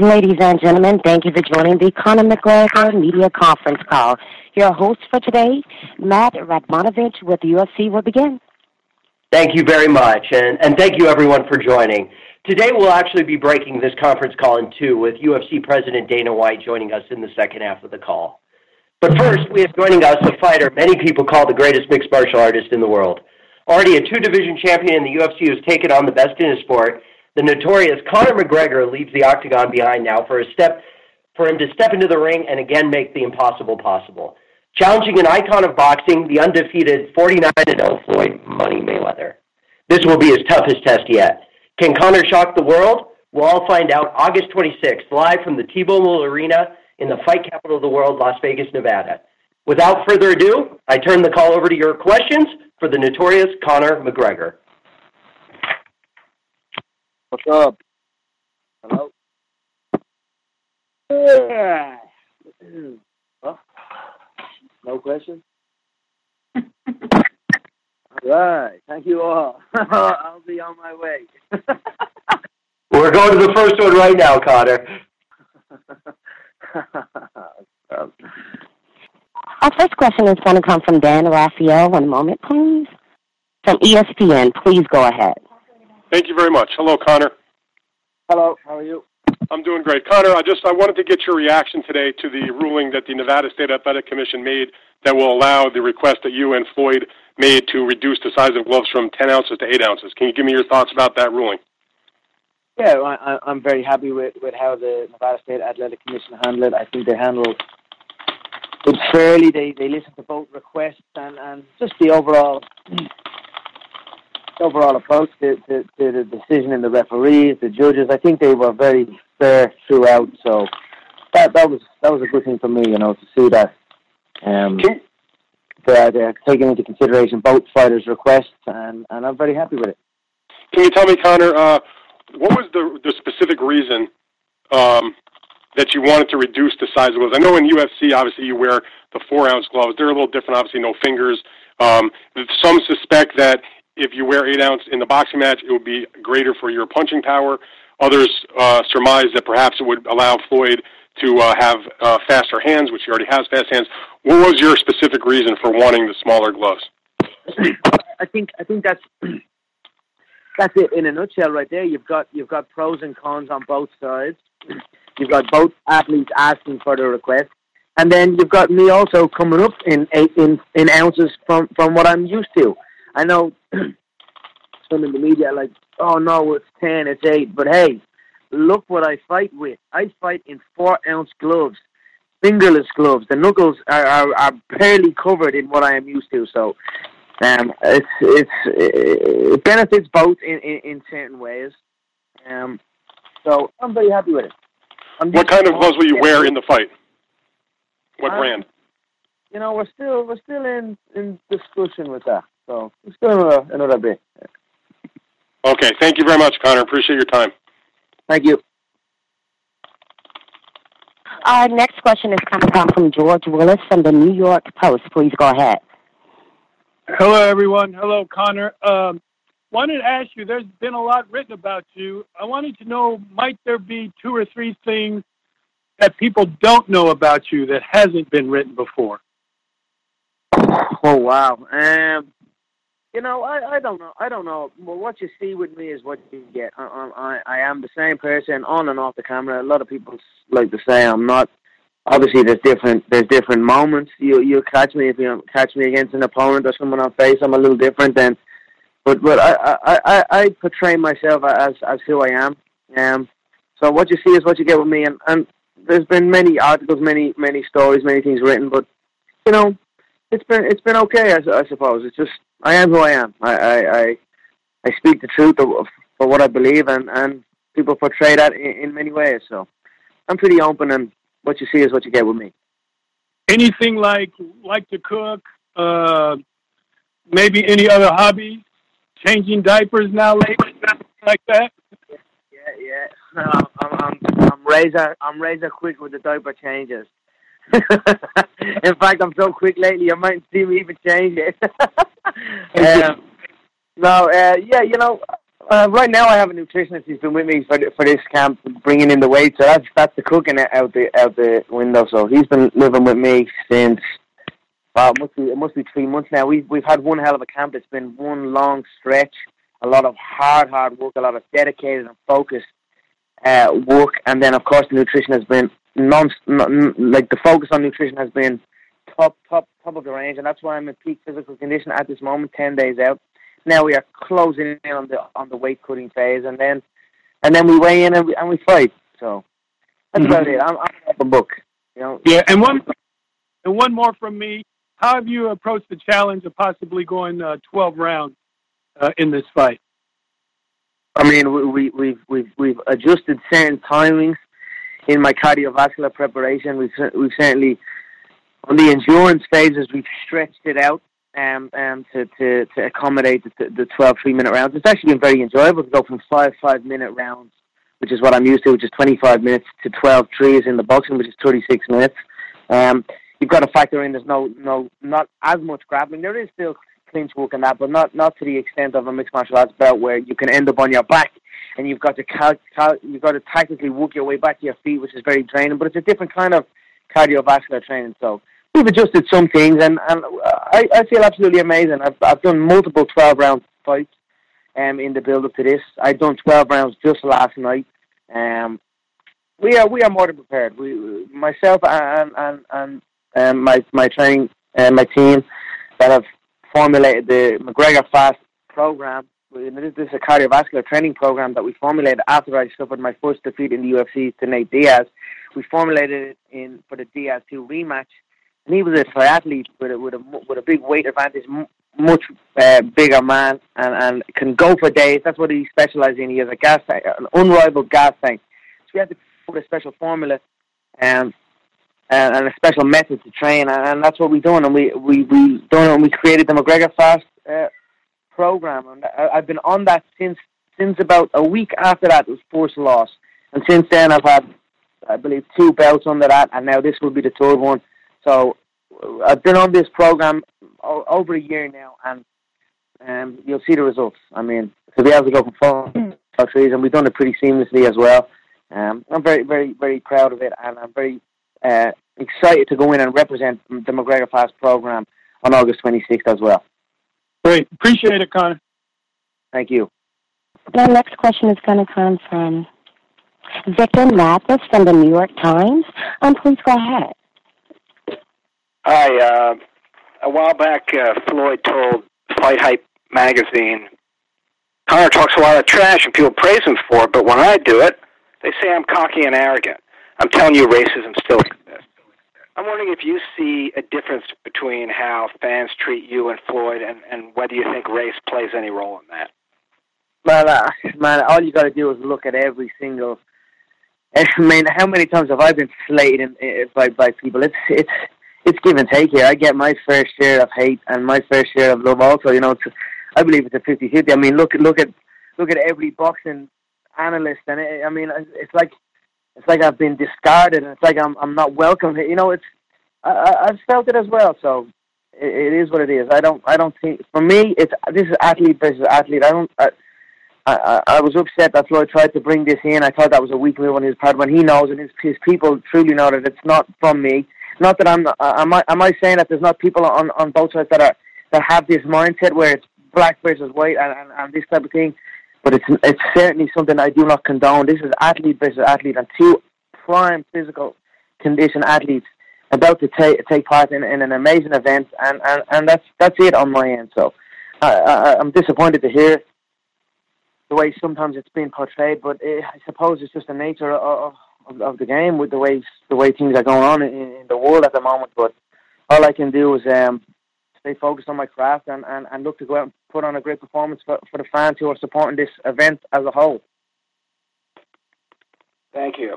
Ladies and gentlemen, thank you for joining the Conor McGregor Media Conference Call. Your host for today, Matt Radmanovich with UFC, will begin. Thank you very much, and, and thank you everyone for joining. Today we'll actually be breaking this conference call in two, with UFC President Dana White joining us in the second half of the call. But first, we have joining us a fighter many people call the greatest mixed martial artist in the world. Already a two-division champion in the UFC who's taken on the best in his sport, the notorious Conor McGregor leaves the octagon behind now for a step for him to step into the ring and again make the impossible possible. Challenging an icon of boxing, the undefeated 49 0 Floyd Money Mayweather. This will be his toughest test yet. Can Conor shock the world? We'll all find out August 26th, live from the T-Mobile Arena in the fight capital of the world, Las Vegas, Nevada. Without further ado, I turn the call over to your questions for the notorious Conor McGregor. What's up? Hello? Yeah. Huh? No questions? all right. Thank you all. I'll be on my way. We're going to the first one right now, Conor. Our first question is going to come from Dan Rafael. One moment, please. From ESPN. Please go ahead. Thank you very much. Hello, Conor. Hello. How are you? I'm doing great. Conor. I just I wanted to get your reaction today to the ruling that the Nevada State Athletic Commission made that will allow the request that you and Floyd made to reduce the size of gloves from 10 ounces to 8 ounces. Can you give me your thoughts about that ruling? Yeah, I, I'm very happy with, with how the Nevada State Athletic Commission handled it. I think they handled it fairly. They they listened to both requests and, and just the overall overall approach to, to, to the decision and the referees, the judges. I think they were very fair throughout. So that that was that was a good thing for me, you know, to see that. Um, they're, they're taking into consideration both fighters' requests, and, and I'm very happy with it. Can you tell me, Conor, uh, what was the the specific reason um, that you wanted to reduce the size of gloves? I know in UFC, obviously, you wear the four ounce gloves. They're a little different, obviously, no fingers. Um, some suspect that if you wear eight ounce in the boxing match, it would be greater for your punching power. Others uh, surmise that perhaps it would allow Floyd to uh, have uh, faster hands, which he already has fast hands. What was your specific reason for wanting the smaller gloves? I think I think that's that's it in a nutshell right there. You've got you've got pros and cons on both sides. You've got both athletes asking for the request, and then you've got me also coming up in in in ounces from from what I'm used to. I know some in the media like, oh no, it's ten, it's eight, but hey, look what I fight with. I fight in four ounce gloves, fingerless gloves. The knuckles are, are, are barely covered in what I am used to. So, um, it's it's it benefits both in, in, in certain ways. Um, so I'm very happy with it. What kind of gloves will you wear in the fight? What Um, brand? You know, we're still we're still in in discussion with that. So it's still another, another bit. Okay, thank you very much, Conor. Appreciate your time. Thank you. Our next question is coming from from George Willis from the New York Post. Please go ahead. Hello, everyone. Hello, Conor. Um, wanted to ask you, there's been a lot written about you. I wanted to know, might there be two or three things that people don't know about you that hasn't been written before? Oh wow. Um, you know, I, I don't know. I don't know. Well, what you see with me is what you get. I, I I am the same person on and off the camera. A lot of people like to say I'm not. Obviously, there's different there's different moments. You you catch me if you catch me against an opponent or someone on face. I'm a little different than. But but I I, I, I portray myself as as who I am. Um. So what you see is what you get with me, and and there's been many articles, many many stories, many things written, but you know, it's been it's been okay. I, I suppose it's just I am who I am. I I I, I speak the truth for what I believe, and and people portray that in, in many ways. So I'm pretty open, and what you see is what you get with me. Anything like like to cook? Uh, maybe any other hobby? Changing diapers now, lately, like that. Yeah, yeah. I'm I'm I'm, I'm razor I'm razor quick with the diaper changes. in fact, I'm so quick lately, you might see me even change it. um, no, uh, yeah, you know, Uh, right now, I have a nutritionist. He's been with me for for this camp, bringing in the weight. So that's that's the cooking out the out the window. So he's been living with me since. Well, it must be it must be three months now. We've we've had one hell of a camp. It's been one long stretch, a lot of hard hard work, a lot of dedicated and focused uh, work, and then of course the nutrition has been non, like the focus on nutrition has been top top top of the range, and that's why I'm in peak physical condition at this moment, ten days out now we are closing in on the on the weight cutting phase, and then and then we weigh in and we, and we fight. So that's mm-hmm. about it. I'm, I'm open book. You know. Yeah, and one and one more from me. How have you approached the challenge of possibly going uh, 12 rounds uh, in this fight? I mean, we, we, we've we've we've adjusted certain timings in my cardiovascular preparation. We've we've certainly on the endurance phases we've stretched it out um, um, to, to, to accommodate the, the 12 three minute rounds. It's actually been very enjoyable to go from five five minute rounds, which is what I'm used to, which is 25 minutes, to 12 threes in the boxing, which is 36 minutes. Um, you've got to factor in there's no, no, not as much grappling. There is still clinch work in that, but not, not to the extent of a mixed martial arts belt where you can end up on your back and you've got to cal- cal- you've got to tactically work your way back to your feet, which is very draining. But it's a different kind of cardiovascular training. So we've adjusted some things, and, and I, I feel absolutely amazing. I've, I've done multiple 12 round fights um, in the build up to this. I've done 12 rounds just last night. Um, we are we are more than prepared. We myself and and and um, my my training and uh, my team that have formulated the McGregor Fast program. This is a cardiovascular training program that we formulated after I suffered my first defeat in the UFC to Nate Diaz. We formulated it in for the Diaz two rematch and he was a triathlete with a with a with a big weight advantage, much uh, bigger man, and and can go for days. That's what he specializes in. He has a gas tank, an unrivaled gas tank. So we had to put a special formula, um, and, and a special method to train, and, and that's what we done. And we we we and we created the McGregor Fast uh, program, and I've been on that since since about a week after that. It was forced loss, and since then I've had I believe two belts under that, and now this will be the third one. So I've been on this program over a year now, and um, you'll see the results. I mean, to be able to go from four trees, and we've done it pretty seamlessly as well. Um, I'm very, very, very proud of it, and I'm very uh, excited to go in and represent the McGregor Fast program on August 26th as well. Great, appreciate it, Conor. Thank you. The next question is going to come from Victor Mathis from the New York Times. Um, please go ahead. Hi. Uh, a while back, uh, Floyd told Fight Hype magazine, Conor talks a lot of trash and people praise him for it, but when I do it, they say I'm cocky and arrogant. I'm telling you, racism still exists. I'm wondering if you see a difference between how fans treat you and Floyd, and, and whether you think race plays any role in that. Well, uh, man, all you got to do is look at every single. I mean, how many times have I been slated in, by by people? It's it's it's give and take here. I get my fair share of hate and my fair share of love also. You know, it's, I believe it's a 50-50. I mean, look look at look at every boxing analyst, and it, I mean, it's like it's like I've been discarded, and it's like I'm I'm not welcome. You know, it's I, I've felt it as well. So it, it is what it is. I don't I don't think for me it's this is athlete versus athlete. I don't. I, I, I was upset that Floyd tried to bring this in. I thought that was a weak move on his part when he knows and his, his people truly know that it's not from me. Not that I'm. Am I? Am I saying that there's not people on on both sides that are that have this mindset where it's black versus white and, and, and this type of thing? But it's it's certainly something I do not condone. This is athlete versus athlete, and two prime physical condition athletes about to take take part in, in an amazing event, and, and, and that's that's it on my end. So I, I, I'm disappointed to hear the way sometimes it's been portrayed, but it, I suppose it's just the nature of, of, of the game with the way the way things are going on in, in the world at the moment. But all I can do is um, stay focused on my craft and, and, and look to go out and put on a great performance for, for the fans who are supporting this event as a whole. Thank you.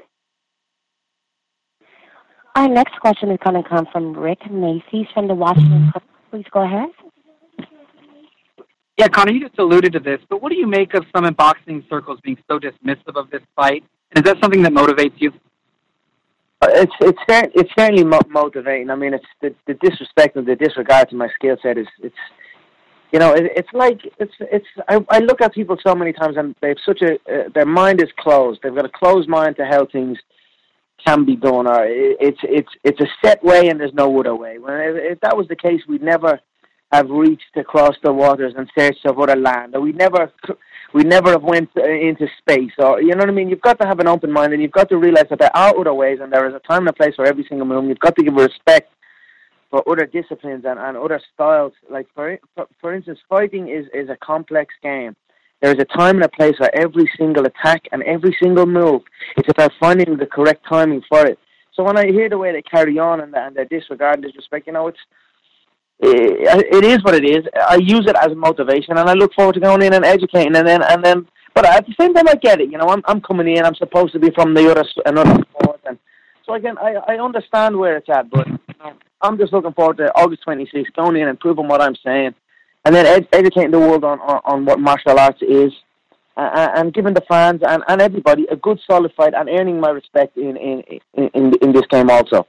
Our next question is going to come from Rick Maese from the Washington Post. Please go ahead. Yeah, Conor, you just alluded to this, but what do you make of some in boxing circles being so dismissive of this fight and is that something that motivates you? Uh, it's it's it's certainly mo- motivating. I mean, it's the, the disrespect and the disregard to my skill set is it's you know, it, it's like it's it's. I, I look at people so many times, and they've such a uh, their mind is closed. They've got a closed mind to how things can be done, or it, it's it's it's a set way, and there's no other way. When if, if that was the case, we'd never have reached across the waters and searched of other land, or we never we never have went uh, into space, or you know what I mean. You've got to have an open mind, and you've got to realize that there are other ways, and there is a time and a place for every single move. You've got to give respect for other disciplines and, and other styles. Like for, for for instance, fighting is is a complex game. There is a time and a place for every single attack and every single move. It's about finding the correct timing for it. So when I hear the way they carry on and, and they disregard and disrespect, you know, it's it is what it is. I use it as a motivation, and I look forward to going in and educating, and then and then. But at the same time, I get it. You know, I'm I'm coming in. I'm supposed to be from the other another sport, and so again, I I understand where it's at, but you know, I'm just looking forward to August 26th, going in and proving what I'm saying, and then ed- educating the world on, on on what martial arts is, uh, and giving the fans and, and everybody a good solid fight and earning my respect in in in in, in this game also.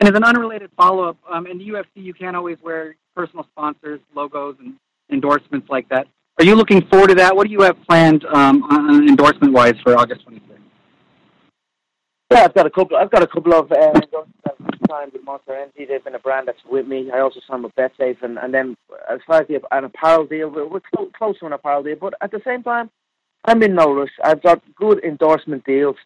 And as an unrelated follow-up, um, in the UFC, you can't always wear personal sponsors, logos, and endorsements like that. Are you looking forward to that? What do you have planned um, endorsement-wise for August 26th? Yeah, I've got a couple. I've got a couple of uh, endorsements signed with Monster Energy. They've been a brand that's with me. I also signed with BetSafe, and, and then as far as the, an apparel deal, we're, we're close, close to an apparel deal. But at the same time, I'm in no rush. I've got good endorsement deals.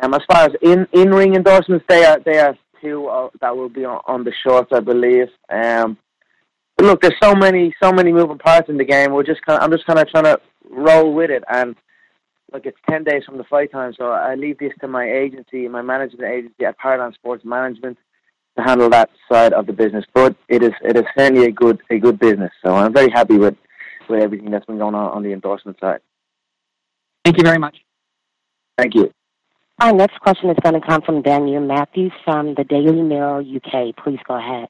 Um, as far as in in ring endorsements, they are they are two uh, that will be on, on the shorts, I believe. Um, but look, there's so many, so many moving parts in the game. We're just kind of, I'm just kind of trying to roll with it. And look, it's ten days from the fight time, so I leave this to my agency, my management agency at Paradigm Sports Management, to handle that side of the business. But it is, it is certainly a good, a good business. So I'm very happy with, with everything that's been going on on the endorsement side. Thank you very much. Thank you. Our next question is going to come from Daniel Matthews from the Daily Mirror UK. Please go ahead.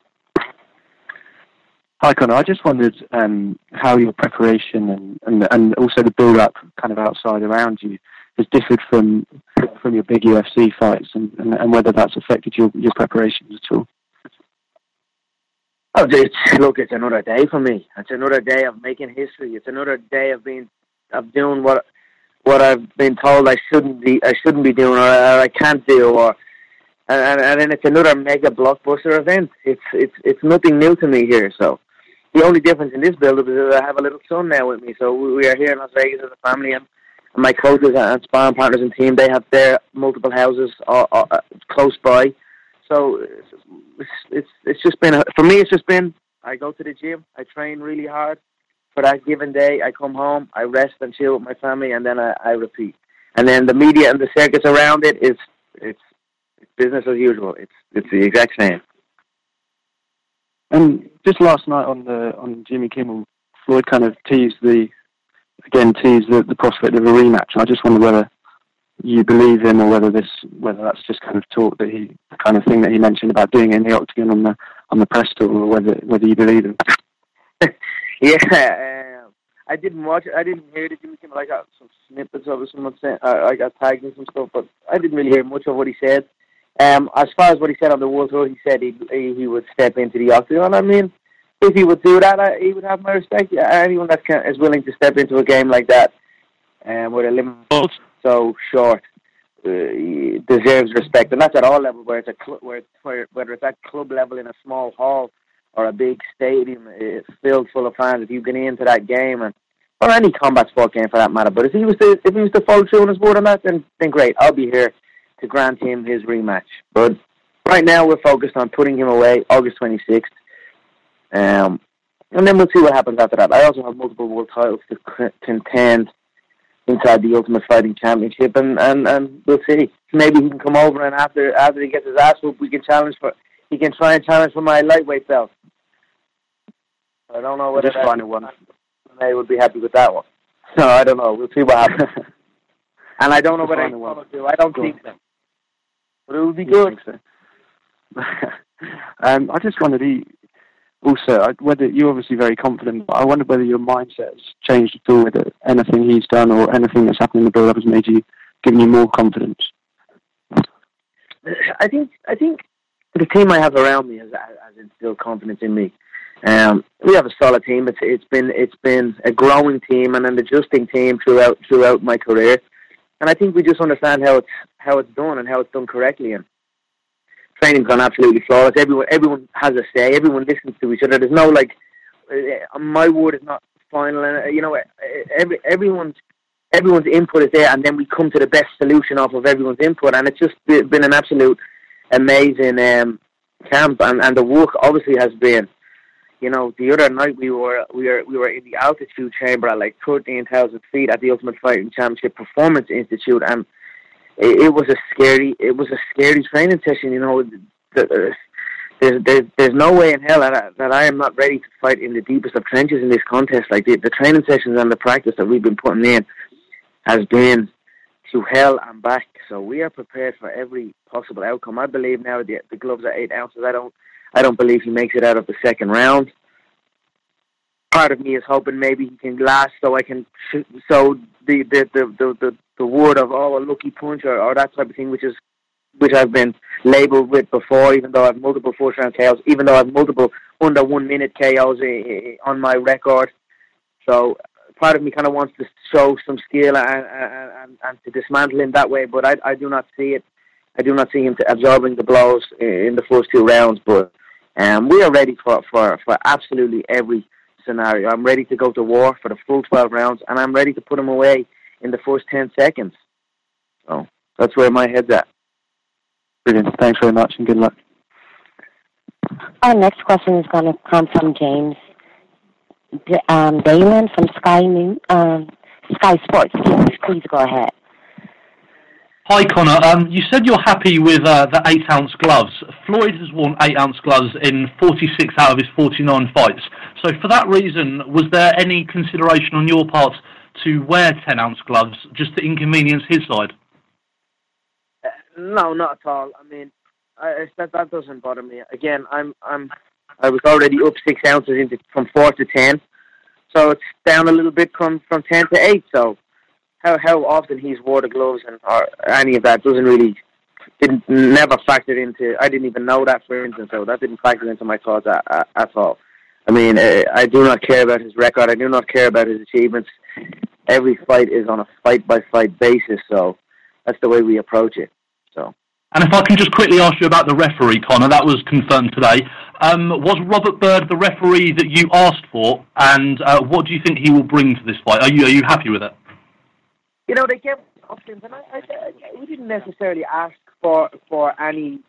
Hi, Conor. I just wondered um, how your preparation and, and, and also the build-up kind of outside around you has differed from from your big UFC fights and, and, and whether that's affected your, your preparations at all. Oh, it's, look, it's another day for me. It's another day of making history. It's another day of being of doing what what I've been told I shouldn't be I shouldn't be doing or, or I can't do or and, and then it's another mega blockbuster event. It's it's it's nothing new to me here. So the only difference in this build-up is that I have a little son now with me. So we are here in Las Vegas as a family, and, my coaches and sparring partners and team they have their multiple houses uh, uh, close by. So it's, it's it's just been for me. It's just been I go to the gym, I train really hard, for that given day. I come home, I rest and chill with my family, and then I, I repeat. And then the media and the circus around it is it's, it's business as usual. It's it's the exact same. And just last night on the on Jimmy Kimmel, Floyd kind of teased the again teased the, the prospect of a rematch. I just wonder whether you believe him or whether this whether that's just kind of talk that he the kind of thing that he mentioned about doing in the octagon on the on the press tour or whether whether you believe him. Yeah, I didn't watch it. I didn't hear it. Jimmy Kimmel. I got some snippets of it. Someone saying uh, I got tagged in some stuff, but I didn't really hear much of what he said. Um, as far as what he said on the World Tour, he said he he would step into the octagon. I mean, if he would do that, I, he would have my respect. Anyone that can, is willing to step into a game like that, um, with a limit so short, uh, deserves respect, and that's at all levels. Where it's a cl- where, where whether it's at club level in a small hall or a big stadium uh, filled full of fans, if you get into that game and or any combat sport game for that matter. But if he was to if he was to follow through on his word on that, then then great. I'll be here to grant him his rematch. But right now we're focused on putting him away August twenty sixth. Um, and then we'll see what happens after that. I also have multiple world titles to contend inside the Ultimate Fighting Championship, and, and, and we'll see. Maybe he can come over, and after after he gets his ass whooped, we can challenge for he can try and challenge for my lightweight belt. I don't know whether just find one. They would be happy with that one. So I don't know. We'll see what happens. and I don't know going to do. I don't think so. But it would be good. So. um, I just wondered, also, whether you're obviously very confident, but I wonder whether your mindset has changed at all with it. anything he's done or anything that's happened in the build-up has made you, given you more confidence. I think I think the team I have around me has, has instilled confidence in me. Um, we have a solid team. It's it's been it's been a growing team and an adjusting team throughout throughout my career, and I think we just understand how it's how it's done and how it's done correctly. And training's gone absolutely flawless. Everyone everyone has a say. Everyone listens to each other. There's no like uh, my word is not final, and uh, you know every everyone's everyone's input is there, and then we come to the best solution off of everyone's input, and it's just been an absolute amazing um, camp, and, and the work obviously has been you know, the other night we were we were we were in the altitude chamber at like thirteen thousand feet at the Ultimate Fighting Championship Performance Institute, and it, it was a scary it was a scary training session. You know, the, there's there's there's no way in hell that I, that I am not ready to fight in the deepest of trenches in this contest. Like the, the training sessions and the practice that we've been putting in has been to hell and back. So we are prepared for every possible outcome. I believe now the the gloves are eight ounces. I don't I don't believe he makes it out of the second round. Part of me is hoping maybe he can last, so I can so the the the the the, the word of oh a lucky punch or, or that type of thing, which is which I've been labelled with before, even though I've multiple first round KOs, even though I've multiple under one minute KOs on my record. So part of me kind of wants to show some skill and, and, and to dismantle him that way, but I, I do not see it. I do not see him absorbing the blows in the first two rounds, but um, we are ready for, for, for absolutely every scenario. I'm ready to go to war for the full 12 rounds, and I'm ready to put him away in the first 10 seconds. So that's where my head's at. Brilliant. Thanks very much, and good luck. Our next question is going to come from James um, Dalen from Sky News, um, Sky Sports. Please go ahead. Hi, Conor. Um, you said you're happy with uh, the 8 ounce gloves. Floyd has worn 8 ounce gloves in 46 out of his 49 fights. So, for that reason, was there any consideration on your part to wear 10 ounce gloves just to inconvenience his side? No, not at all. I mean, I, that that doesn't bother me. Again, I'm I'm I was already up six ounces into from four to ten, so it's down a little bit from from ten to eight. So how how often he's wore the gloves and or any of that doesn't really didn't never factor into. I didn't even know that, for instance, so that didn't factor into my thoughts at, at, at all. I mean, I, I do not care about his record. I do not care about his achievements. Every fight is on a fight by fight basis, so that's the way we approach it. So. And if I can just quickly ask you about the referee, Conor, that was confirmed today. Um, was Robert Byrd the referee that you asked for, and uh, what do you think he will bring to this fight? Are you are you happy with it? You know, they gave options, and I, I, I, we didn't necessarily ask for for any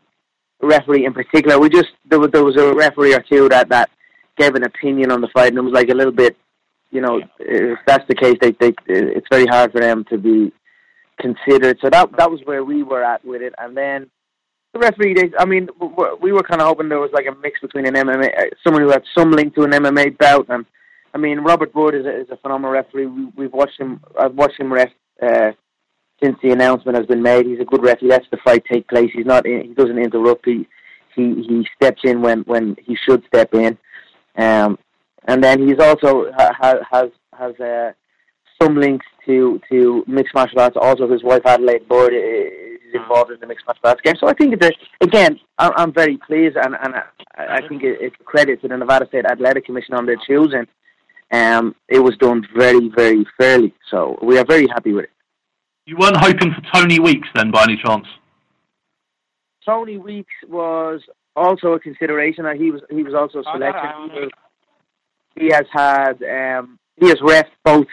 referee in particular. We just there was there was a referee or two that that gave an opinion on the fight, and it was like a little bit, you know, if that's the case, they they it's very hard for them to be considered. So that that was where we were at with it, and then the referee. They, I mean, we were kind of hoping there was like a mix between an MMA, uh, someone who had some link to an MMA bout, and I mean, Robert Byrd is a, is a phenomenal referee. We, we've watched him. I've watched him ref uh, since the announcement has been made. He's a good ref. He lets the fight take place. He's not. He doesn't interrupt. He he he steps in when when he should step in. Um, and then he's also has has has uh, some links to to mixed martial arts. Also, his wife Adelaide Byrd is involved in the mixed martial arts game. So I think that again, I'm very pleased, and and I think it's credit to the Nevada State Athletic Commission on their choosing um, it was done very, very fairly. So we are very happy with it. You weren't hoping for Tony Weeks then, by any chance? Tony Weeks was also a consideration. He was he was also selected. He, has had um, he has ref both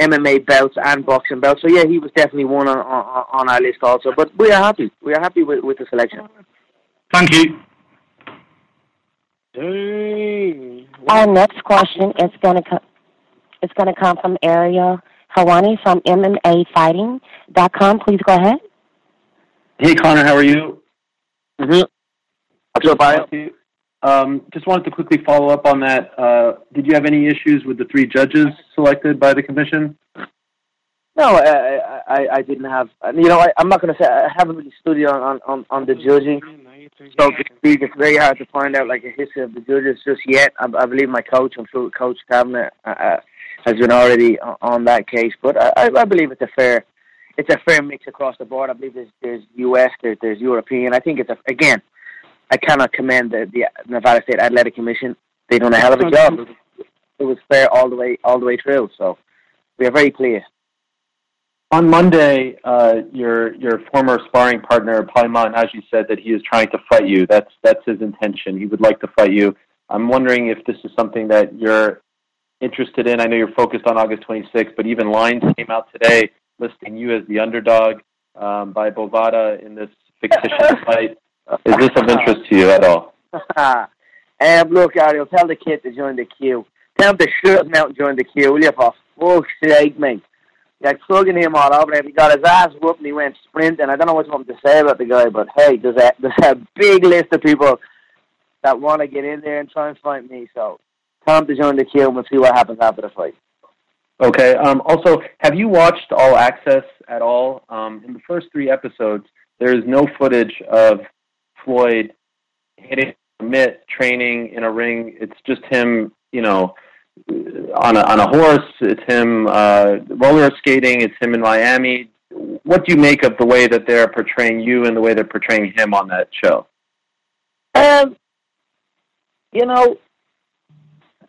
MMA belts and boxing belts. So yeah, he was definitely one on, on, on our list also. But we are happy. We are happy with, with the selection. Thank you. Our next question is going to come. It's going to come from Ariel Helwani from MMAfighting.com. Please go ahead. Hey, Conor, how are you? Mm-hmm. What's up, Um, just wanted to quickly follow up on that. Uh, did you have any issues with the three judges selected by the commission? No, I, I, I didn't have. You know, I, I'm not going to say I haven't really studied on, on, on the judging. So it's very hard to find out like a history of the judges just yet. I, I believe my coach, I'm sure Coach Kavanagh, uh, uh, has been already on that case. But I, I believe it's a fair, it's a fair mix across the board. I believe there's there's US, there's, there's European. I think it's a again, I cannot commend the, the Nevada State Athletic Commission. they done a hell of a job. It was, it was fair all the way all the way through. So we are very pleased. On Monday, uh, your your former sparring partner Paulie Malignaggi said that he is trying to fight you. That's that's his intention. He would like to fight you. I'm wondering if this is something that you're interested in. I know you're focused on August 26th, but even lines came out today listing you as the underdog um, by Bovada in this fictitious fight. Uh, is this of interest to you at all? um, look, Ariel, tell the kid to join the queue. Tell him to shoot him out and join the queue, will you, for fuck's sake, mate? Like slugging him all over. He got his ass whooped and he went sprinting. I don't know what you to say about the guy, but hey, there's a there's a big list of people that want to get in there and try and fight me. So him to join the queue and we'll see what happens after the fight. Okay. Um, also, have you watched All Access at all? Um, in the first three episodes, there is no footage of Floyd hitting mitt, training in a ring. It's just him, you know, on a on a horse. It's him uh, roller skating. It's him in Miami. What do you make of the way that they're portraying you and the way they're portraying him on that show? Um, you know,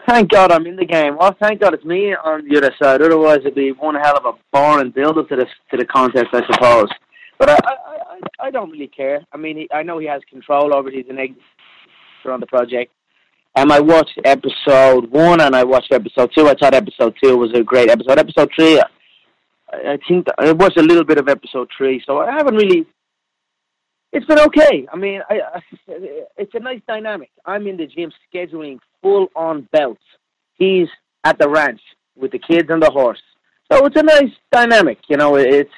thank God I'm in the game. Well, thank God it's me on the other side. Otherwise, it'd be one hell of a boring build up to the to the contest, I suppose. But I, I, I, I don't really care. I mean, he, I know he has control over. He's an egg on the project. And I watched episode one and I watched episode two. I thought episode two was a great episode. Episode three, I, I think I watched a little bit of episode three, so I haven't really. It's been okay. I mean, I, I, it's a nice dynamic. I'm in the gym scheduling full on belts. He's at the ranch with the kids and the horse. So it's a nice dynamic. You know, it's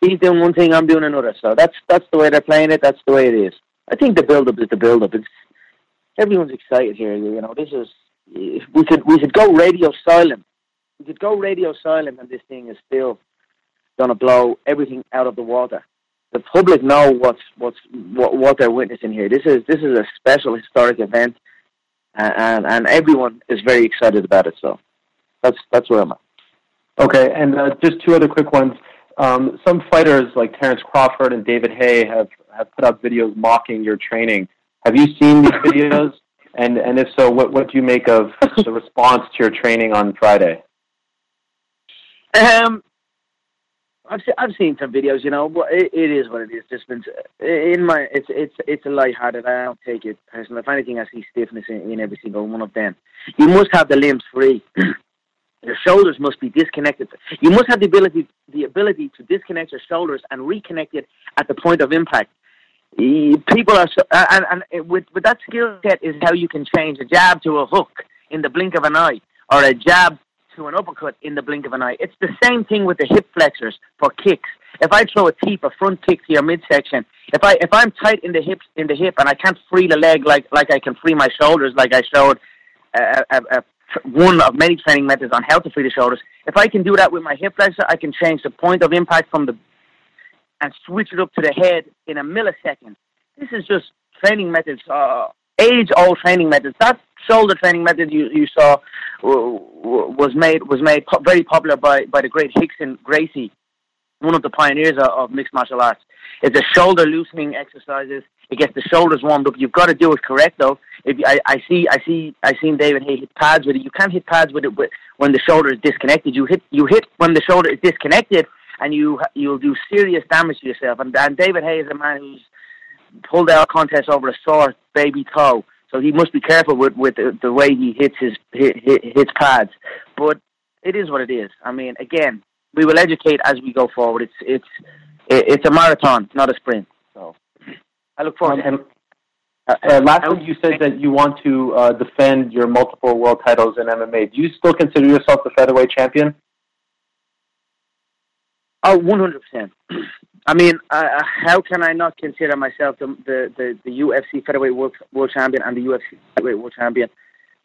he's doing one thing, I'm doing another. So that's that's the way they're playing it. That's the way it is. I think the build up is the build up. It's everyone's excited here. You know, this is we could we could go radio silent. We could go radio silent, and this thing is still going to blow everything out of the water. The public know what's what's what, what they're witnessing here. This is this is a special historic event, and and everyone is very excited about it. So that's that's where I'm at. Okay, and uh, just two other quick ones. Um, some fighters like Terence Crawford and David Haye have, have put up videos mocking your training. Have you seen these videos? And and if so, what what do you make of the response to your training on Friday? Um, I've se- I've seen some videos. You know, but it, it is what it is. Just been in my it's it's it's a lighthearted. I don't take it personally. If anything, I see stiffness in, in every single one of them. You must have the limbs free. your shoulders must be disconnected. You must have the ability the ability to disconnect your shoulders and reconnect it at the point of impact. People are so, uh, and, and with with that skill set is how you can change a jab to a hook in the blink of an eye, or a jab to an uppercut in the blink of an eye. It's the same thing with the hip flexors for kicks. If I throw a teep, a front kick to your midsection, if I if I'm tight in the hip in the hip and I can't free the leg like like I can free my shoulders, like I showed a, a, a one of many training methods on how to free the shoulders. If I can do that with my hip flexor, I can change the point of impact from the and switch it up to the head in a millisecond. This is just training methods, uh, age-old training methods. That shoulder training method you, you saw was made was made very popular by, by the great Rickson Gracie, one of the pioneers of, of mixed martial arts. It's a shoulder loosening exercises. It gets the shoulders warmed up. You've got to do it correct though. If I, I see I see I seen David Haye hit pads with it. You can't hit pads with it when the shoulder is disconnected. You hit you hit when the shoulder is disconnected and you you'll do serious damage to yourself. And, and David Haye is a man who's pulled out a contest over a sore baby toe, so he must be careful with with the, the way he hits his hit, hit, hits pads. But it is what it is. I mean, again, we will educate as we go forward. It's it's it's a marathon, not a sprint. So I look forward. Um, uh, uh, lastly, you said that you want to uh, defend your multiple world titles in MMA. Do you still consider yourself the featherweight champion? Oh, one hundred percent. I mean, uh, how can I not consider myself the the, the, the UFC featherweight world, world champion and the UFC featherweight world champion?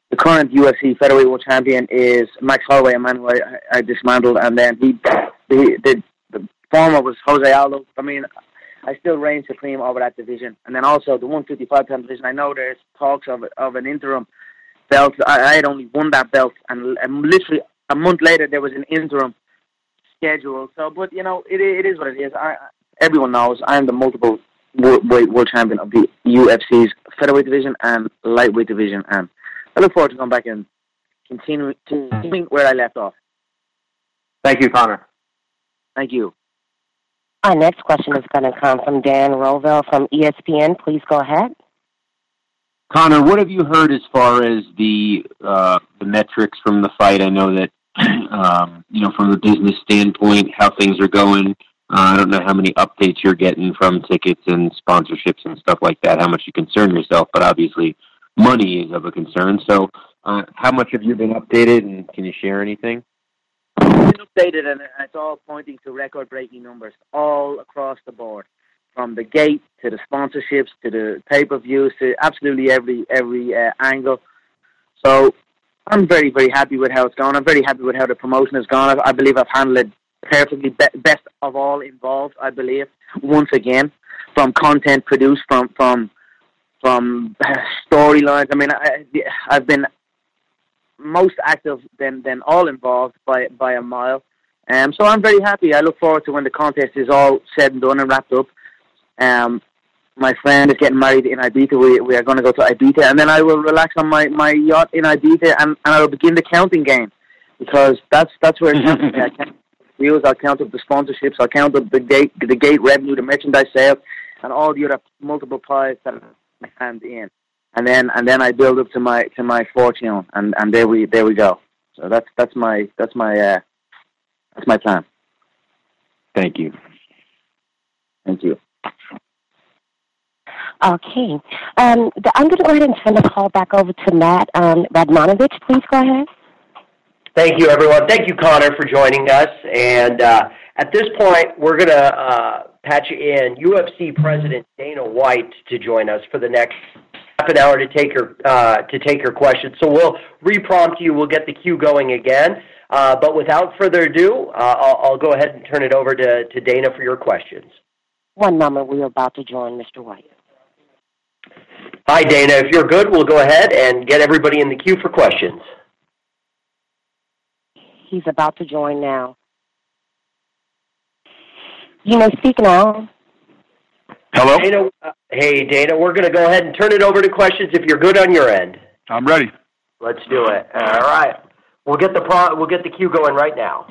The current UFC featherweight world champion is Max Holloway, a man who I, I dismantled, and then he, he the, the former was Jose Aldo. I mean, I still reign supreme over that division, and then also the 155 pound division. I know there's talks of of an interim belt. I, I had only won that belt, and, and literally a month later there was an interim schedule. So, but you know, it it is what it is. I everyone knows I am the multiple world, world champion of the UFC's featherweight division and lightweight division, and I look forward to going back and continuing continuing where I left off. Thank you, Conor. Thank you. Our next question is going to come from Dan Rovell from ESPN. Please go ahead. Conor, what have you heard as far as the uh, the metrics from the fight? I know that um, you know from a business standpoint how things are going. Uh, I don't know how many updates you're getting from tickets and sponsorships and stuff like that. How much you concern yourself, but obviously money is of a concern. So, uh, how much have you been updated, and can you share anything? It's been updated, and it's all pointing to record-breaking numbers all across the board, from the gate to the sponsorships to the pay-per-views to absolutely every every uh, angle. So I'm very very happy with how it's gone. I'm very happy with how the promotion has gone. I, I believe I've handled it perfectly, be- best of all involved. I believe once again, from content produced, from from from storylines. I mean, I, I've been most active than than all involved by by a mile. Um, so I'm very happy. I look forward to when the contest is all said and done and wrapped up. Um, my friend is getting married in Ibiza. We we are going to go to Ibiza, and then I will relax on my, my yacht in Ibiza, and, and I will begin the counting game because that's that's where it's counting. I count views. I'll count up the sponsorships. I'll count up the gate the gate revenue, the merchandise sales, and all the other multiple pies that I hand in and then and then I build up to my to my fortune, and and there we there we go. So that's that's my that's my uh, that's my plan. Thank you. Thank you. Okay. Um, the, I'm going to go ahead and turn the call back over to Matt um, Radmanovich. Please go ahead. Thank you, everyone. Thank you, Conor, for joining us. And uh, at this point, we're going to uh, patch in UFC President Dana White to join us for the next half an hour to take your uh, to take your questions. So we'll reprompt you. We'll get the queue going again. Uh, but without further ado, uh, I'll, I'll, go ahead and turn it over to, to Dana for your questions. One moment. We're about to join Mr. White. Hi, Dana. If you're good, we'll go ahead and get everybody in the queue for questions. He's about to join now. You may speak now. Hello? Dana, uh, hey, Dana, we're going to go ahead and turn it over to questions if you're good on your end. I'm ready. Let's do it. All right. We'll get the pro- we'll get the queue going right now.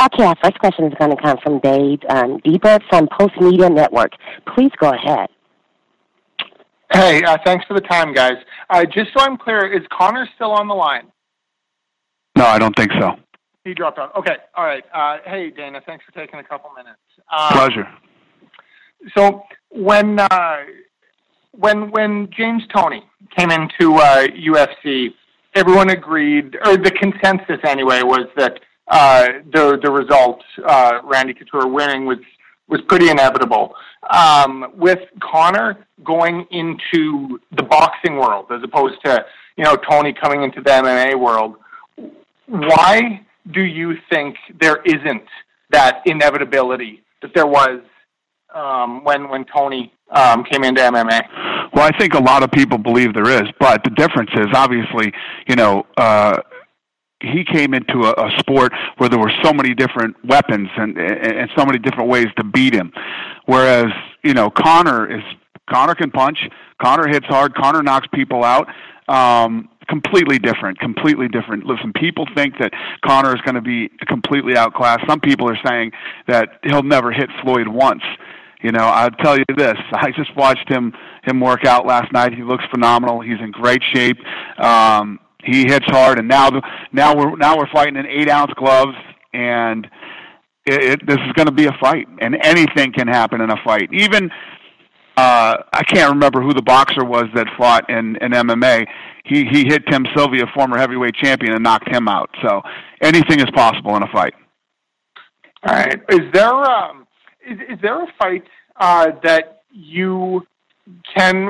Okay, our first question is going to come from Dave um, Deibert from Post Media Network. Please go ahead. Hey, uh, thanks for the time, guys. Uh, just so I'm clear, is Conor still on the line? No, I don't think so. He dropped out. Okay, all right. Uh, hey, Dana, thanks for taking a couple minutes. Um, Pleasure. So when uh, when when James Toney came into uh, UFC, everyone agreed, or the consensus anyway, was that uh, the the result, uh, Randy Couture winning, was was pretty inevitable. Um, with Conor going into the boxing world as opposed to you know Toney coming into the MMA world, why do you think there isn't that inevitability that there was um, when when Toney um, came into MMA? Well, I think a lot of people believe there is, but the difference is obviously, you know. Uh, he came into a, a sport where there were so many different weapons and, and and so many different ways to beat him, whereas you know Conor is Conor can punch, Conor hits hard, Conor knocks people out. Um, completely different, completely different. Listen, people think that Conor is going to be completely outclassed. Some people are saying that he'll never hit Floyd once. You know, I'll tell you this. I just watched him him work out last night. He looks phenomenal. He's in great shape. Um, he hits hard, and now now we're now we're fighting in eight ounce gloves, and it, it, this is going to be a fight, and anything can happen in a fight. Even uh, I can't remember who the boxer was that fought in, in MMA. He he hit Tim Sylvia, former heavyweight champion, and knocked him out. So anything is possible in a fight. All right. Is there um is is there a fight uh, that you can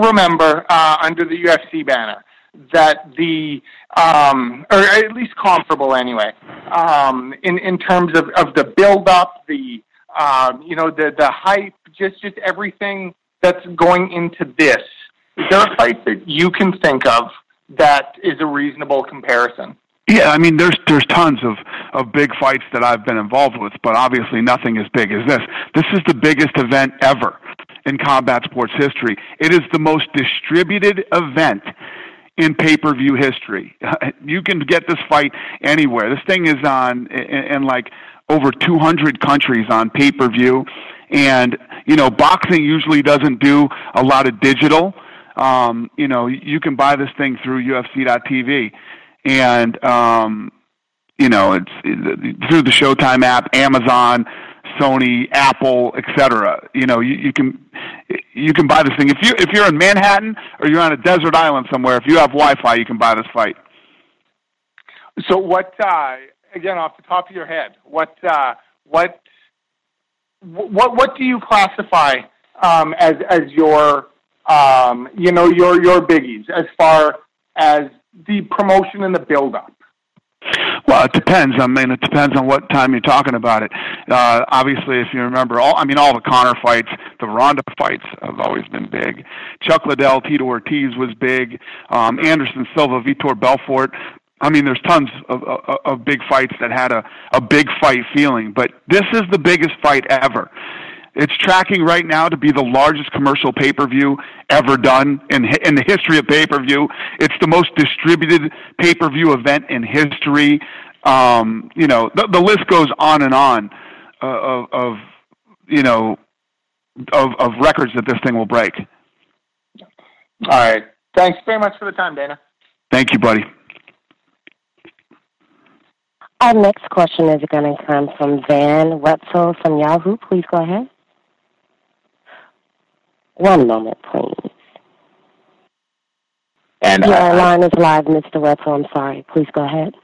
remember uh, under the UFC banner that the um, or at least comparable anyway um, in in terms of, of the build up, the um, you know the the hype, just just everything that's going into this. Is there a fight that you can think of that is a reasonable comparison? Yeah, I mean, there's there's tons of of big fights that I've been involved with, but obviously nothing as big as this. This is the biggest event ever in combat sports history. It is the most distributed event in pay-per-view history. you can get this fight anywhere. This thing is on in, like over 200 countries on pay-per-view, and you know boxing usually doesn't do a lot of digital. Um, you know, you can buy this thing through UFC.tv, and um, you know it's through the Showtime app, Amazon. Sony, Apple, etc. You know, you, you can you can buy this thing if you if you're in Manhattan or you're on a desert island somewhere. If you have Wi-Fi, you can buy this fight. So what? Uh, again, off the top of your head, what uh, what what what do you classify um, as as your um, you know your your biggies as far as the promotion and the build up? Well, it depends. I mean, it depends on what time you're talking about it. Uh, obviously, if you remember, all I mean, all the Conor fights, the Ronda fights have always been big. Chuck Liddell, Tito Ortiz was big. Um, Anderson Silva, Vitor Belfort. I mean, there's tons of, of, of big fights that had a, a big fight feeling, but this is the biggest fight ever. It's tracking right now to be the largest commercial pay per view ever done in in the history of pay per view. It's the most distributed pay per view event in history. Um, you know, the, the list goes on and on uh, of, of you know of of records that this thing will break. All right. Thanks very much for the time, Dana. Thank you, buddy. Our next question is going to come from Dan Wetzel from Yahoo. Please go ahead. One moment, please. And Your uh, line is live, Mr. Wetzel. I'm sorry. Please go ahead.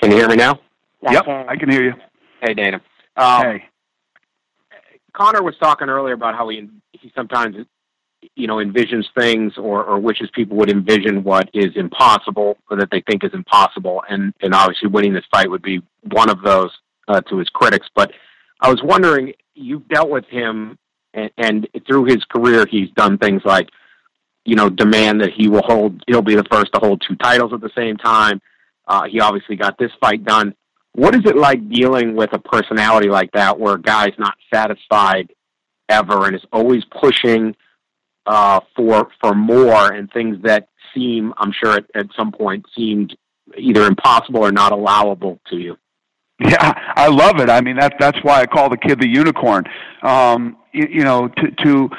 can you hear me now? I yep, can. I can hear you. Hey, Dana. Um, hey. Conor was talking earlier about how he he sometimes you know envisions things or, or wishes people would envision what is impossible or that they think is impossible and and obviously winning this fight would be one of those uh, to his critics but I was wondering you've dealt with him and, and through his career he's done things like you know demand that he will hold he'll be the first to hold two titles at the same time uh, he obviously got this fight done what is it like dealing with a personality like that where a guy's not satisfied ever and is always pushing uh, for for more and things that seem, I'm sure, at, at some point seemed either impossible or not allowable to you. Yeah, I love it. I mean, that that's why I call the kid the unicorn. Um, you, you know, to to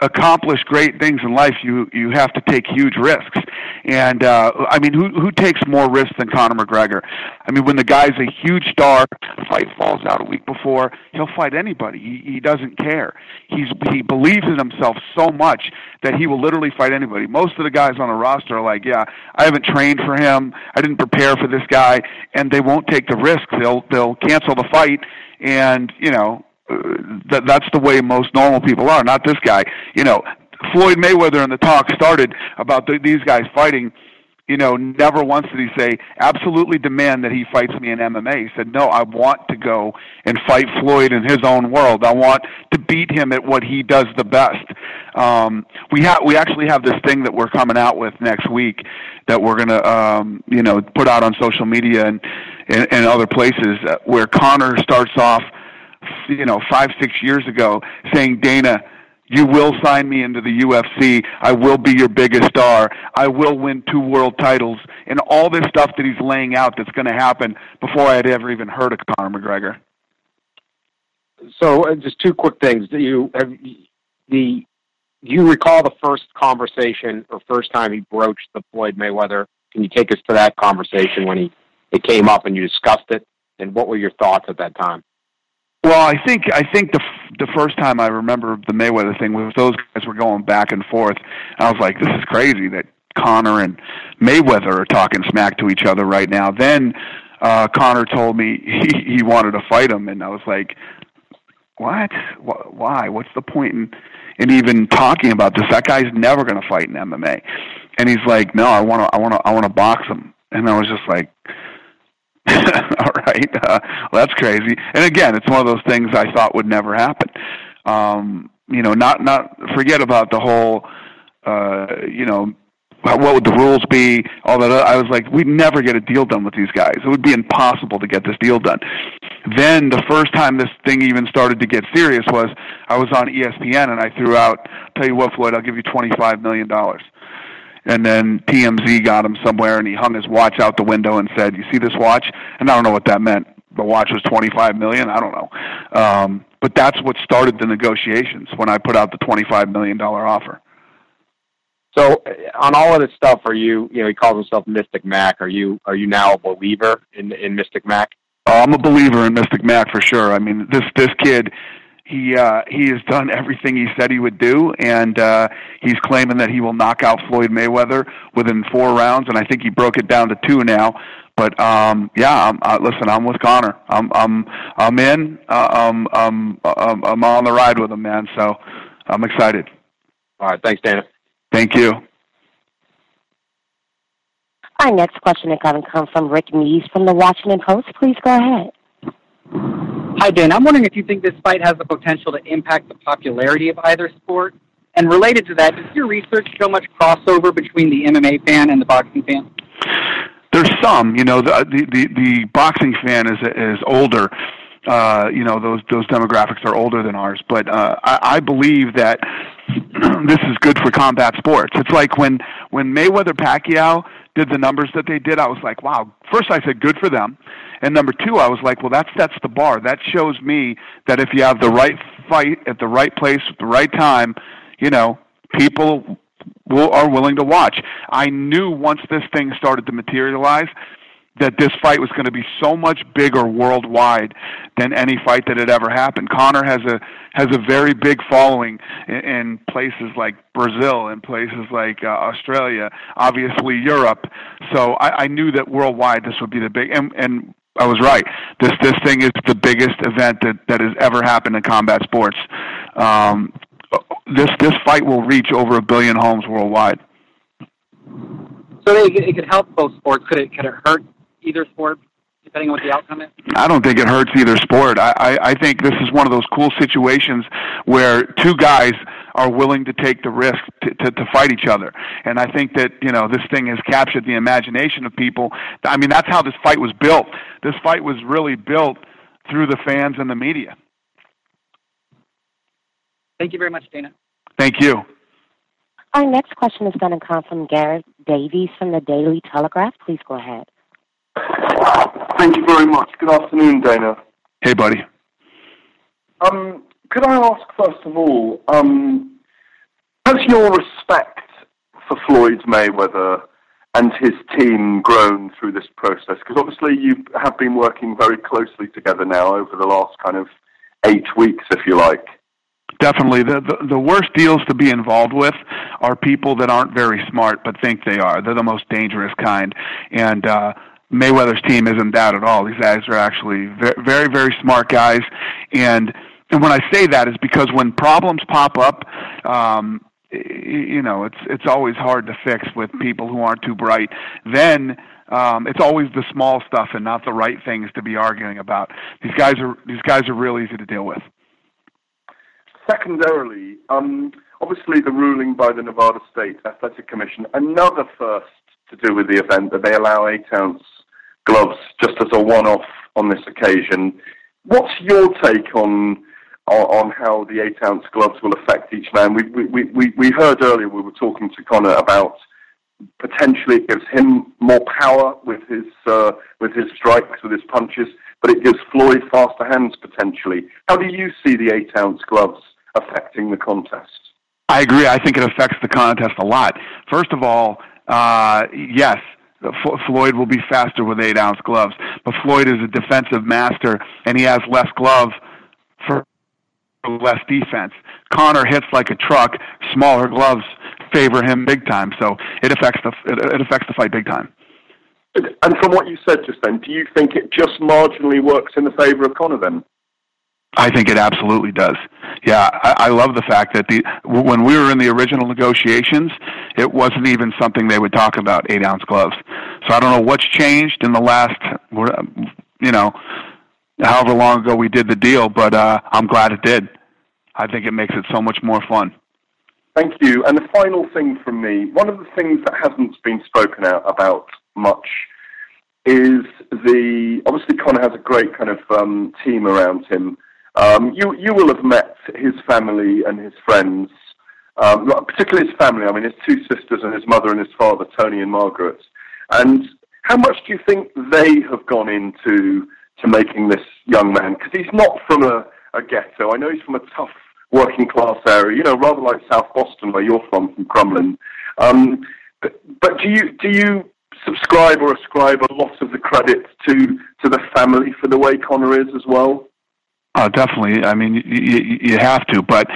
accomplish great things in life, you you have to take huge risks. And uh, I mean, who who takes more risks than Conor McGregor? I mean, when the guy's a huge star, fight falls out a week before, he'll fight anybody. He he doesn't care. He's he believes in himself so much that he will literally fight anybody. Most of the guys on the roster are like, yeah, I haven't trained for him. I didn't prepare for this guy, and they won't take the risk. They'll they'll cancel the fight, and you know that that's the way most normal people are. Not this guy. You know, Floyd Mayweather and the talk started about the, these guys fighting. You know, never once did he say absolutely demand that he fights me in MMA. He said, "No, I want to go and fight Floyd in his own world. I want to beat him at what he does the best." Um, we have we actually have this thing that we're coming out with next week that we're gonna um, you know put out on social media and and, and other places where Conor starts off you know, five, six years ago saying, Dana, you will sign me into the UFC. I will be your biggest star. I will win two world titles. And all this stuff that he's laying out that's going to happen before I had ever even heard of Conor McGregor. So, uh, just two quick things. Do you have the? Do you recall the first conversation or first time he broached the Floyd Mayweather? Can you take us to that conversation when he it came up and you discussed it? And what were your thoughts at that time? Well, I think I think the the first time I remember the Mayweather thing was those guys were going back and forth. I was like, this is crazy that Conor and Mayweather are talking smack to each other right now. Then uh Conor told me he he wanted to fight him, and I was like, what? Why? What's the point in in even talking about this? That guy's never going to fight in MMA. And he's like, no, I want to I want to I want to box him. And I was just like All right, uh, well, that's crazy. And again, it's one of those things I thought would never happen. Um, you know, not not forget about the whole. Uh, you know, what would the rules be? All that. I was like, we'd never get a deal done with these guys. It would be impossible to get this deal done. Then the first time this thing even started to get serious was I was on ESPN and I threw out, "Tell you what, Floyd, I'll give you twenty five million dollars." And then TMZ got him somewhere, and he hung his watch out the window and said, "You see this watch?" And I don't know what that meant. The watch was twenty five million. I don't know, um, but that's what started the negotiations when I put out the twenty five million dollar offer. So uh, on all of this stuff, are you you know he calls himself Mystic Mac? Are you are you now a believer in in Mystic Mac? Uh, I'm a believer in Mystic Mac for sure. I mean, this this kid, he uh, he has done everything he said he would do, and uh, he's claiming that he will knock out Floyd Mayweather within four rounds, and I think he broke it down to two now. But um, yeah, I'm, uh, listen, I'm with Conor. I'm I'm I'm in. Uh, um, I'm I'm on the ride with him, man. So I'm excited. All right, thanks, Dana. Thank you. Our next question is going to come from Rick Maese from the Washington Post. Please go ahead. Hi, Dan. I'm wondering if you think this fight has the potential to impact the popularity of either sport. And related to that, does your research show much crossover between the MMA fan and the boxing fan? There's some, you know, the the the, the boxing fan is is older. Uh, you know, those those demographics are older than ours, but uh, I, I believe that this is good for combat sports. It's like when when Mayweather Pacquiao did the numbers that they did, I was like, wow. First, I said good for them, and number two, I was like, well, that sets the bar. That shows me that if you have the right fight at the right place at the right time, you know, people will, are willing to watch. I knew once this thing started to materialize that this fight was going to be so much bigger worldwide than any fight that had ever happened. Conor has a has a very big following in, in places like Brazil and places like uh, Australia, obviously Europe. So I, I knew that worldwide this would be the big and and I was right. This this thing is the biggest event that that has ever happened in combat sports. Um, this this fight will reach over a billion homes worldwide. So it, it could help both sports. Could it could it hurt either sport, depending on what the outcome is? I don't think it hurts either sport. I, I, I think this is one of those cool situations where two guys are willing to take the risk to, to, to fight each other. And I think that, you know, this thing has captured the imagination of people. I mean, that's how this fight was built. This fight was really built through the fans and the media. Thank you very much, Dana. Thank you. Our next question is going to come from Gareth Davies from the Daily Telegraph. Please go ahead. Thank you very much. Good afternoon, Dana. Hey, buddy. Um, could I ask first of all, um, has your respect for Floyd Mayweather and his team grown through this process? Because obviously you have been working very closely together now over the last kind of eight weeks, if you like. Definitely. The, the the worst deals to be involved with are people that aren't very smart but think they are. They're the most dangerous kind. And uh Mayweather's team isn't that at all. These guys are actually very, very, smart guys, and and when I say that is because when problems pop up, um, you know, it's it's always hard to fix with people who aren't too bright. Then um, it's always the small stuff and not the right things to be arguing about. These guys are these guys are real easy to deal with. Secondarily, um, obviously the ruling by the Nevada State Athletic Commission, another first to do with the event that they allow eight ounce gloves just as a one-off on this occasion. What's your take on on, how the eight-ounce gloves will affect each man? We, we we we heard earlier we were talking to Conor about potentially it gives him more power with his uh, with his strikes, with his punches, but it gives Floyd faster hands potentially. How do you see the eight-ounce gloves affecting the contest? I agree. I think it affects the contest a lot. First of all, uh, yes, Floyd will be faster with eight ounce gloves. But Floyd is a defensive master, and he has less glove for less defense. Conor hits like a truck. Smaller gloves favor him big time, so it affects the it affects the fight big time. And from what you said just then, do you think it just marginally works in the favor of Conor then? I think it absolutely does. Yeah, I, I love the fact that the when we were in the original negotiations, it wasn't even something they would talk about eight ounce gloves. So I don't know what's changed in the last, you know, however long ago we did the deal, but uh, I'm glad it did. I think it makes it so much more fun. Thank you. And the final thing from me, one of the things that hasn't been spoken out about much is the obviously Conor has a great kind of um, team around him um, you you will have met his family and his friends. um, particularly his family. I mean, his two sisters and his mother and his father, Tony and Margaret. And how much do you think they have gone into to making this young man? Because he's not from a, a ghetto. I know he's from a tough working class area, you know, rather like South Boston, where you're from, from Crumlin. Um, but, but do you do you subscribe or ascribe a lot of the credit to to the family for the way Conor is as well? Oh, definitely. I mean, you, you have to, but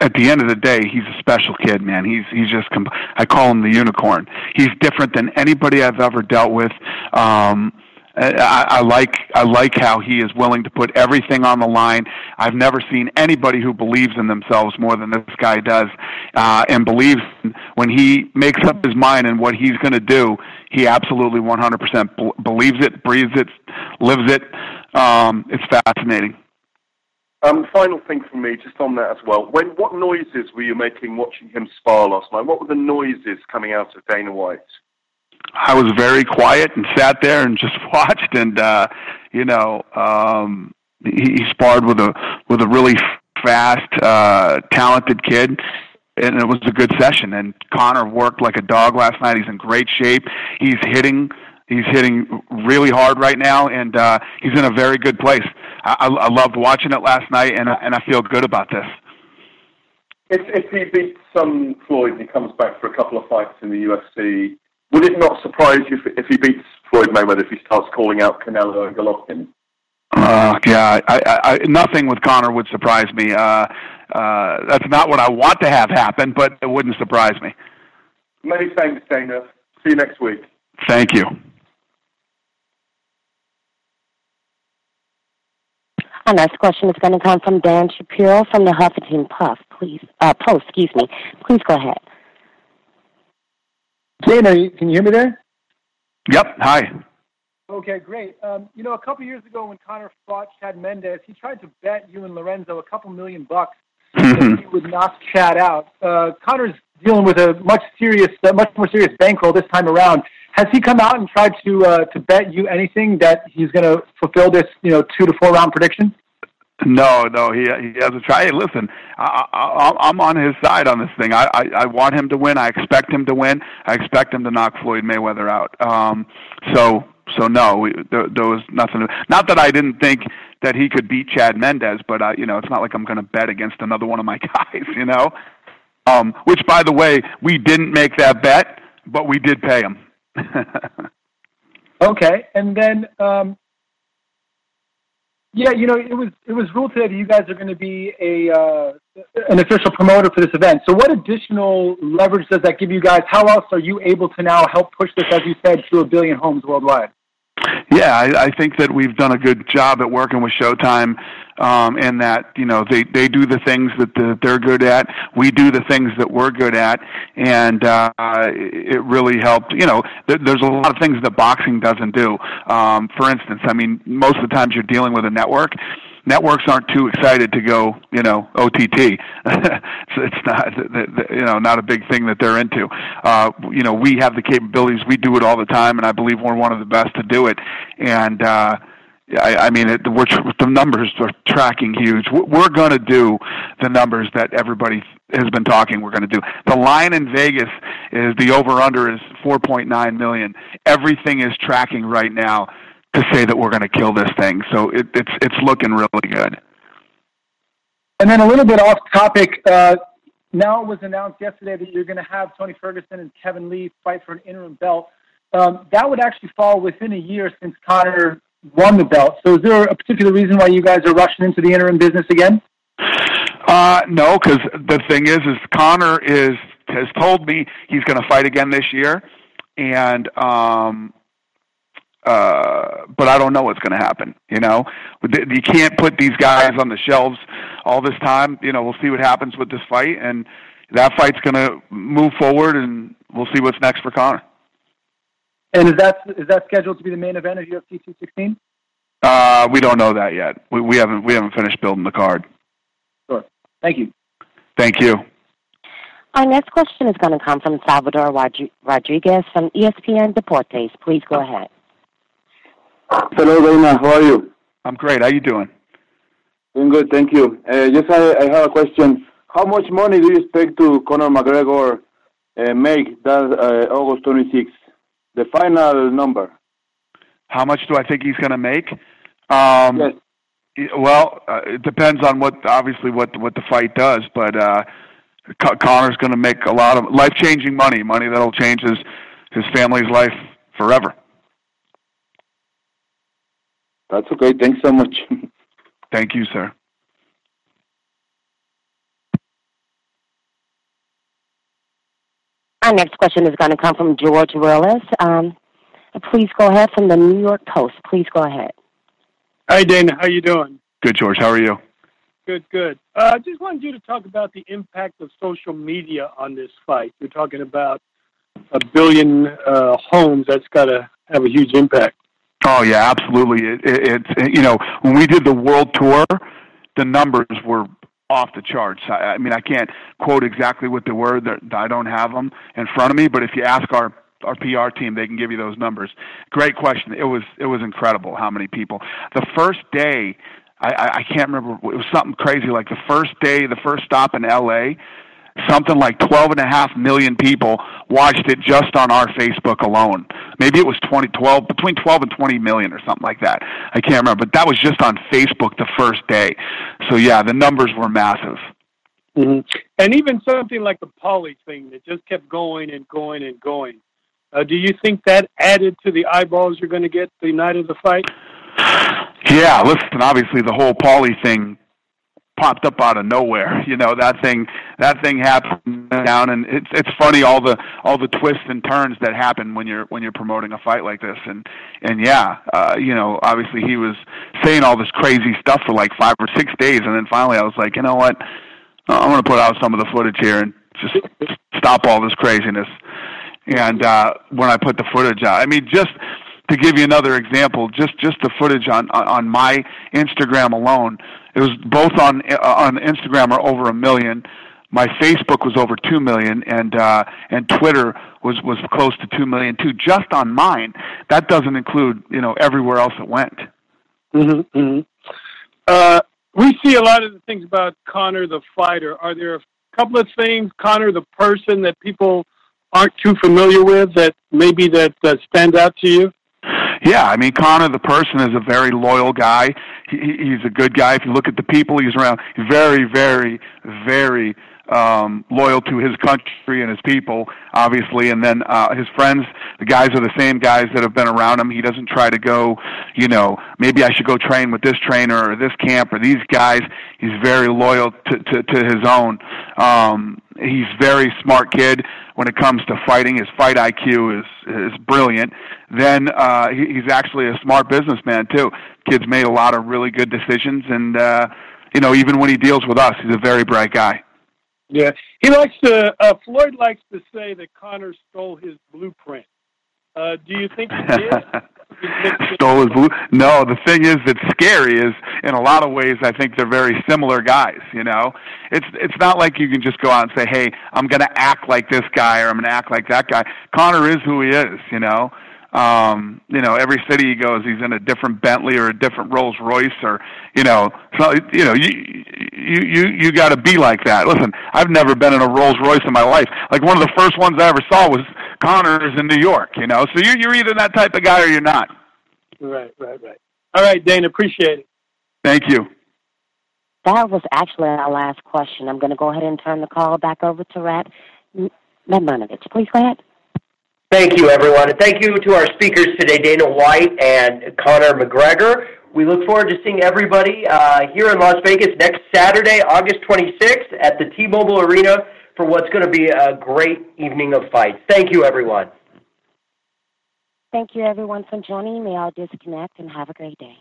at the end of the day, he's a special kid, man. He's he's just I call him the unicorn. He's different than anybody I've ever dealt with. Um, I, I like I like how he is willing to put everything on the line. I've never seen anybody who believes in themselves more than this guy does, uh, and believes when he makes up his mind and what he's going to do. He absolutely 100% believes it, breathes it, lives it. Um, it's fascinating. Um, final thing from me, just on that as well. When what noises were you making watching him spar last night? What were the noises coming out of Dana White? I was very quiet and sat there and just watched, and uh, you know, um, he, he sparred with a with a really fast, uh, talented kid, and it was a good session. And Conor worked like a dog last night. He's in great shape. He's hitting. He's hitting really hard right now, and uh, he's in a very good place. I, I, I loved watching it last night, and and I feel good about this. If if he beats some Floyd and he comes back for a couple of fights in the UFC, would it not surprise you if, if he beats Floyd Mayweather if he starts calling out Canelo and Golovkin? Uh, yeah, I, I, I, nothing with Conor would surprise me. Uh, uh, that's not what I want to have happen, but it wouldn't surprise me. Many thanks, Dana. See you next week. Thank you. Our next question is going to come from Dan Shapiro from the Huffington Puff. Please, uh, Post. Excuse me. Please go ahead. Dana, can you hear me there? Yep. Hi. Okay, great. Um, you know, a couple years ago when Conor fought Chad Mendes, he tried to bet you and Lorenzo a couple million bucks that he would knock Chad out. Uh, Conor's dealing with a much serious, uh, much more serious bankroll this time around. Has he come out and tried to uh, to bet you anything that he's going to fulfill this, you know, two to four round prediction? No, no, he he hasn't tried. Hey, listen, I, I, I'm on his side on this thing. I, I I want him to win. I expect him to win. I expect him to knock Floyd Mayweather out. Um, so so no, we, there, there was nothing. Not that I didn't think that he could beat Chad Mendes, but uh, you know, it's not like I'm going to bet against another one of my guys. You know, um, which by the way, we didn't make that bet, but we did pay him. okay, and then um, yeah, you know, it was it was ruled today that you guys are going to be a uh, an official promoter for this event. So, what additional leverage does that give you guys? How else are you able to now help push this, as you said, to a billion homes worldwide? Yeah, I, I think that we've done a good job at working with Showtime, um, in that you know they they do the things that the, they're good at. We do the things that we're good at, and uh, it really helped. You know, th- there's a lot of things that boxing doesn't do. Um, for instance, I mean, most of the times you're dealing with a network networks aren't too excited to go, you know, OTT. it's not, you know, not a big thing that they're into. Uh, you know, we have the capabilities. We do it all the time, and I believe we're one of the best to do it. And uh, I, I mean, it, we're, the numbers are tracking huge. We're going to do the numbers that everybody has been talking. We're going to do. The line in Vegas is the over under is 4.9 million. Everything is tracking right now to say that we're going to kill this thing. So it, it's it's looking really good. And then a little bit off topic. Uh, now it was announced yesterday that you're going to have Tony Ferguson and Kevin Lee fight for an interim belt. Um, that would actually fall within a year since Conor won the belt. So is there a particular reason why you guys are rushing into the interim business again? Uh, no, because the thing is, is Conor is has told me he's going to fight again this year, and um, uh, but I don't know what's going to happen. You know, you can't put these guys on the shelves all this time. You know, we'll see what happens with this fight, and that fight's going to move forward, and we'll see what's next for Conor. And is that is that scheduled to be the main event of UFC 216? Uh, we don't know that yet. We, we haven't we haven't finished building the card. Sure. Thank you. Thank you. Our next question is going to come from Salvador Rodriguez from ESPN Deportes. Please go ahead. Hello, Dana. How are you? I'm great. How are you doing? Doing good, thank you. Uh, yes, I, I have a question. how much money do you expect to Conor McGregor uh, make that uh, August 26th? The final number. How much do I think he's going to make? Um, yes. Well, uh, it depends on what obviously what what the fight does, but uh, Conor's going to make a lot of life changing money, money that'll change his his family's life forever. That's okay. Thanks so much. Thank you, sir. Our next question is going to come from George Willis. Um, please go ahead from the New York Post. Please go ahead. Hi, Dana. How you doing? Good, George. How are you? Good, good. Uh, I just wanted you to talk about the impact of social media on this fight. You're talking about a billion uh, homes. That's got to have a huge impact. Oh yeah, absolutely. It, it, it's you know when we did the world tour, the numbers were off the charts. I, I mean, I can't quote exactly what they were. I don't have them in front of me. But if you ask our our PR team, they can give you those numbers. Great question. It was it was incredible how many people. The first day, I, I, can't remember. It was something crazy. Like the first day, the first stop in L.A something like 12 and a half million people watched it just on our Facebook alone. Maybe it was 20, 12, between 12 and 20 million or something like that. I can't remember, but that was just on Facebook the first day. So yeah, the numbers were massive. Mm-hmm. And even something like the Paulie thing that just kept going and going and going. Uh, do you think that added to the eyeballs you're going to get the night of the fight? Yeah, listen, obviously the whole Paulie thing popped up out of nowhere. You know that thing that thing happened down, and it's it's funny all the all the twists and turns that happen when you're when you're promoting a fight like this. And and yeah, uh, you know, obviously he was saying all this crazy stuff for like five or six days, and then finally I was like, you know what, I'm going to put out some of the footage here and just stop all this craziness. And uh, when I put the footage out, I mean, just to give you another example, just just the footage on on my Instagram alone it was both on uh, on Instagram are over a million. My Facebook was over two million, and uh, and Twitter was was close to two million too, just on mine. That doesn't include you know everywhere else it went. Mm-hmm, mm-hmm. Uh, we see a lot of the things about Conor the fighter. Are there a couple of things, Conor the person, that people aren't too familiar with that maybe that uh, stands out to you? Yeah, I mean Conor, the person, is a very loyal guy. He, he's a good guy. If you look at the people he's around, very, very, very um, loyal to his country and his people, obviously. And then uh, his friends, the guys are the same guys that have been around him. He doesn't try to go, you know, maybe I should go train with this trainer or this camp or these guys. He's very loyal to to, to his own. Um, he's very smart kid when it comes to fighting. His fight IQ is is brilliant. Then uh, he, he's actually a smart businessman too. Kid's made a lot of really good decisions, and uh, you know, even when he deals with us, he's a very bright guy. Yeah, he likes to. Uh, Floyd likes to say that Conor stole his blueprint. Uh, do you think he did? stole his blue. No, the thing is that's scary is in a lot of ways I think they're very similar guys. You know, it's it's not like you can just go out and say, hey, I'm going to act like this guy or I'm going to act like that guy. Conor is who he is. You know, um, you know, every city he goes, he's in a different Bentley or a different Rolls Royce, or you know, so you know, you you you you got to be like that. Listen, I've never been in a Rolls Royce in my life. Like one of the first ones I ever saw was Conor's in New York. You know, so you're you're either that type of guy or you're not. Right, right, right. All right, Dana, appreciate it. Thank you. That was actually our last question. I'm going to go ahead and turn the call back over to Rat Medmanovich. Please go ahead. Thank you, everyone. And thank you to our speakers today, Dana White and Conor McGregor. We look forward to seeing everybody uh, here in Las Vegas next Saturday, August 26th at the T-Mobile Arena for what's going to be a great evening of fights. Thank you, everyone. Thank you, everyone, for joining. May all disconnect and have a great day.